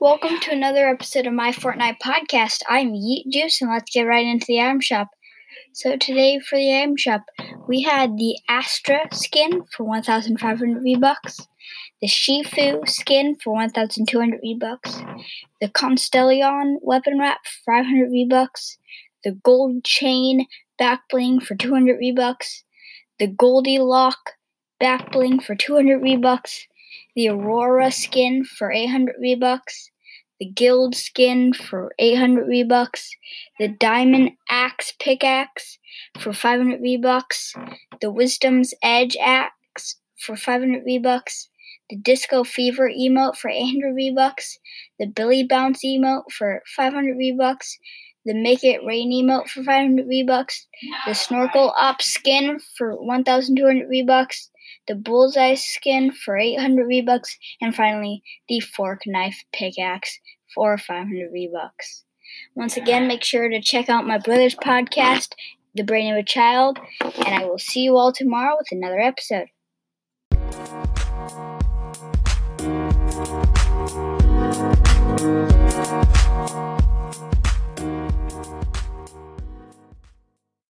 Welcome to another episode of my Fortnite podcast. I'm Yeet Juice, and let's get right into the item shop. So today for the item shop, we had the Astra skin for 1,500 V-Bucks, the Shifu skin for 1,200 V-Bucks, the Constellion weapon wrap for 500 V-Bucks, the gold chain back bling for 200 V-Bucks, the Goldilock back bling for 200 V-Bucks, the Aurora skin for 800 V-Bucks, the Guild skin for 800 V-Bucks, the Diamond Axe pickaxe for 500 V-Bucks, the Wisdom's Edge axe for 500 V-Bucks, the Disco Fever emote for 800 V-Bucks, the Billy Bounce emote for 500 V-Bucks, the Make It Rain emote for 500 V-Bucks, the Snorkel Ops skin for 1,200 V-Bucks, the Bullseye skin for 800 V-Bucks, and finally the Fork Knife pickaxe for 500 V-Bucks. Once again, make sure to check out my brother's podcast, The Brain of a Child, and I will see you all tomorrow with another episode.